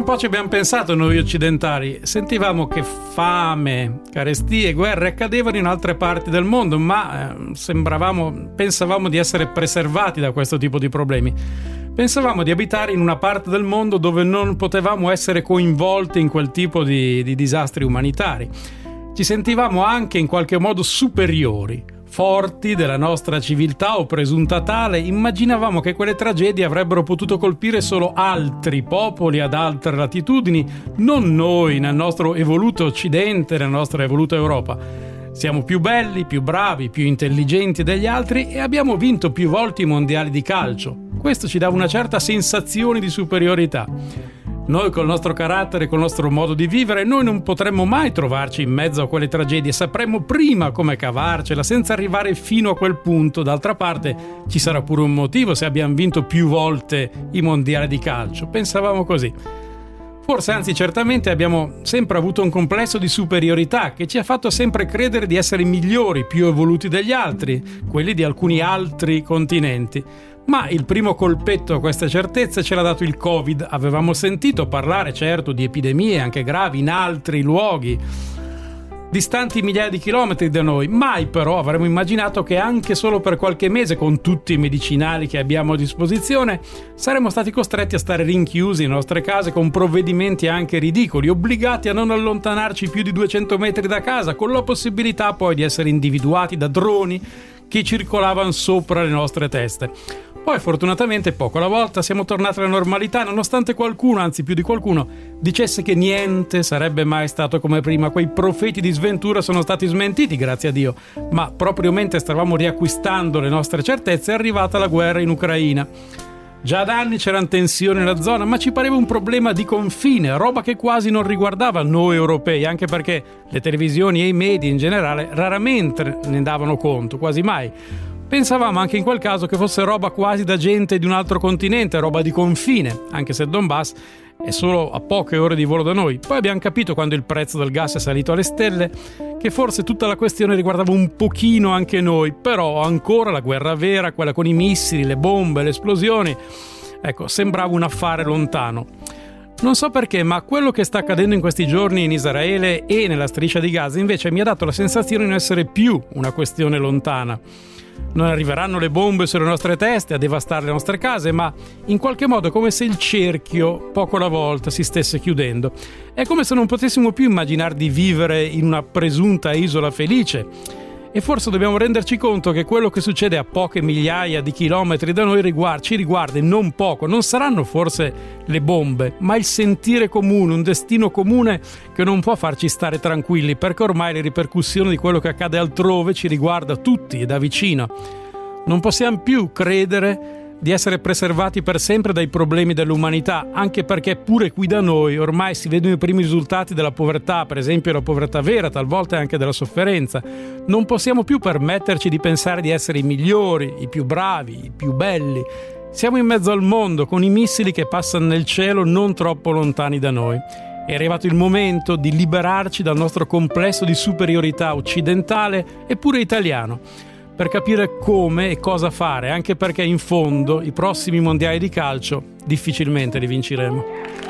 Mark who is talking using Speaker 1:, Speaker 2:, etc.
Speaker 1: un po' ci abbiamo pensato noi occidentali, sentivamo che fame, carestie e guerre accadevano in altre parti del mondo, ma eh, sembravamo, pensavamo di essere preservati da questo tipo di problemi. Pensavamo di abitare in una parte del mondo dove non potevamo essere coinvolti in quel tipo di, di disastri umanitari. Ci sentivamo anche in qualche modo superiori, forti della nostra civiltà o presunta tale, immaginavamo che quelle tragedie avrebbero potuto colpire solo altri popoli ad altre latitudini, non noi nel nostro evoluto Occidente, nella nostra evoluta Europa. Siamo più belli, più bravi, più intelligenti degli altri e abbiamo vinto più volte i mondiali di calcio. Questo ci dava una certa sensazione di superiorità. Noi col nostro carattere, col nostro modo di vivere, noi non potremmo mai trovarci in mezzo a quelle tragedie, sapremmo prima come cavarcela senza arrivare fino a quel punto. D'altra parte ci sarà pure un motivo se abbiamo vinto più volte i mondiali di calcio. Pensavamo così. Forse, anzi, certamente abbiamo sempre avuto un complesso di superiorità che ci ha fatto sempre credere di essere migliori, più evoluti degli altri, quelli di alcuni altri continenti. Ma il primo colpetto a queste certezze ce l'ha dato il Covid. Avevamo sentito parlare, certo, di epidemie anche gravi in altri luoghi, distanti migliaia di chilometri da noi. Mai però avremmo immaginato che anche solo per qualche mese, con tutti i medicinali che abbiamo a disposizione, saremmo stati costretti a stare rinchiusi nelle nostre case con provvedimenti anche ridicoli, obbligati a non allontanarci più di 200 metri da casa, con la possibilità poi di essere individuati da droni che circolavano sopra le nostre teste. Poi fortunatamente poco alla volta siamo tornati alla normalità nonostante qualcuno, anzi più di qualcuno, dicesse che niente sarebbe mai stato come prima. Quei profeti di sventura sono stati smentiti, grazie a Dio. Ma proprio mentre stavamo riacquistando le nostre certezze è arrivata la guerra in Ucraina. Già da anni c'erano tensioni nella zona, ma ci pareva un problema di confine, roba che quasi non riguardava noi europei, anche perché le televisioni e i media in generale raramente ne davano conto, quasi mai. Pensavamo anche in quel caso che fosse roba quasi da gente di un altro continente, roba di confine, anche se Donbass è solo a poche ore di volo da noi. Poi abbiamo capito quando il prezzo del gas è salito alle stelle che forse tutta la questione riguardava un pochino anche noi, però ancora la guerra vera, quella con i missili, le bombe, le esplosioni, ecco, sembrava un affare lontano. Non so perché, ma quello che sta accadendo in questi giorni in Israele e nella striscia di Gaza invece mi ha dato la sensazione di non essere più una questione lontana non arriveranno le bombe sulle nostre teste a devastare le nostre case, ma in qualche modo è come se il cerchio, poco alla volta, si stesse chiudendo. È come se non potessimo più immaginare di vivere in una presunta isola felice e forse dobbiamo renderci conto che quello che succede a poche migliaia di chilometri da noi riguarda, ci riguarda e non poco. Non saranno forse le bombe, ma il sentire comune, un destino comune che non può farci stare tranquilli, perché ormai le ripercussioni di quello che accade altrove ci riguarda tutti e da vicino. Non possiamo più credere di essere preservati per sempre dai problemi dell'umanità, anche perché pure qui da noi ormai si vedono i primi risultati della povertà, per esempio la povertà vera, talvolta anche della sofferenza. Non possiamo più permetterci di pensare di essere i migliori, i più bravi, i più belli. Siamo in mezzo al mondo con i missili che passano nel cielo non troppo lontani da noi. È arrivato il momento di liberarci dal nostro complesso di superiorità occidentale e pure italiano per capire come e cosa fare, anche perché in fondo i prossimi mondiali di calcio difficilmente li vinceremo.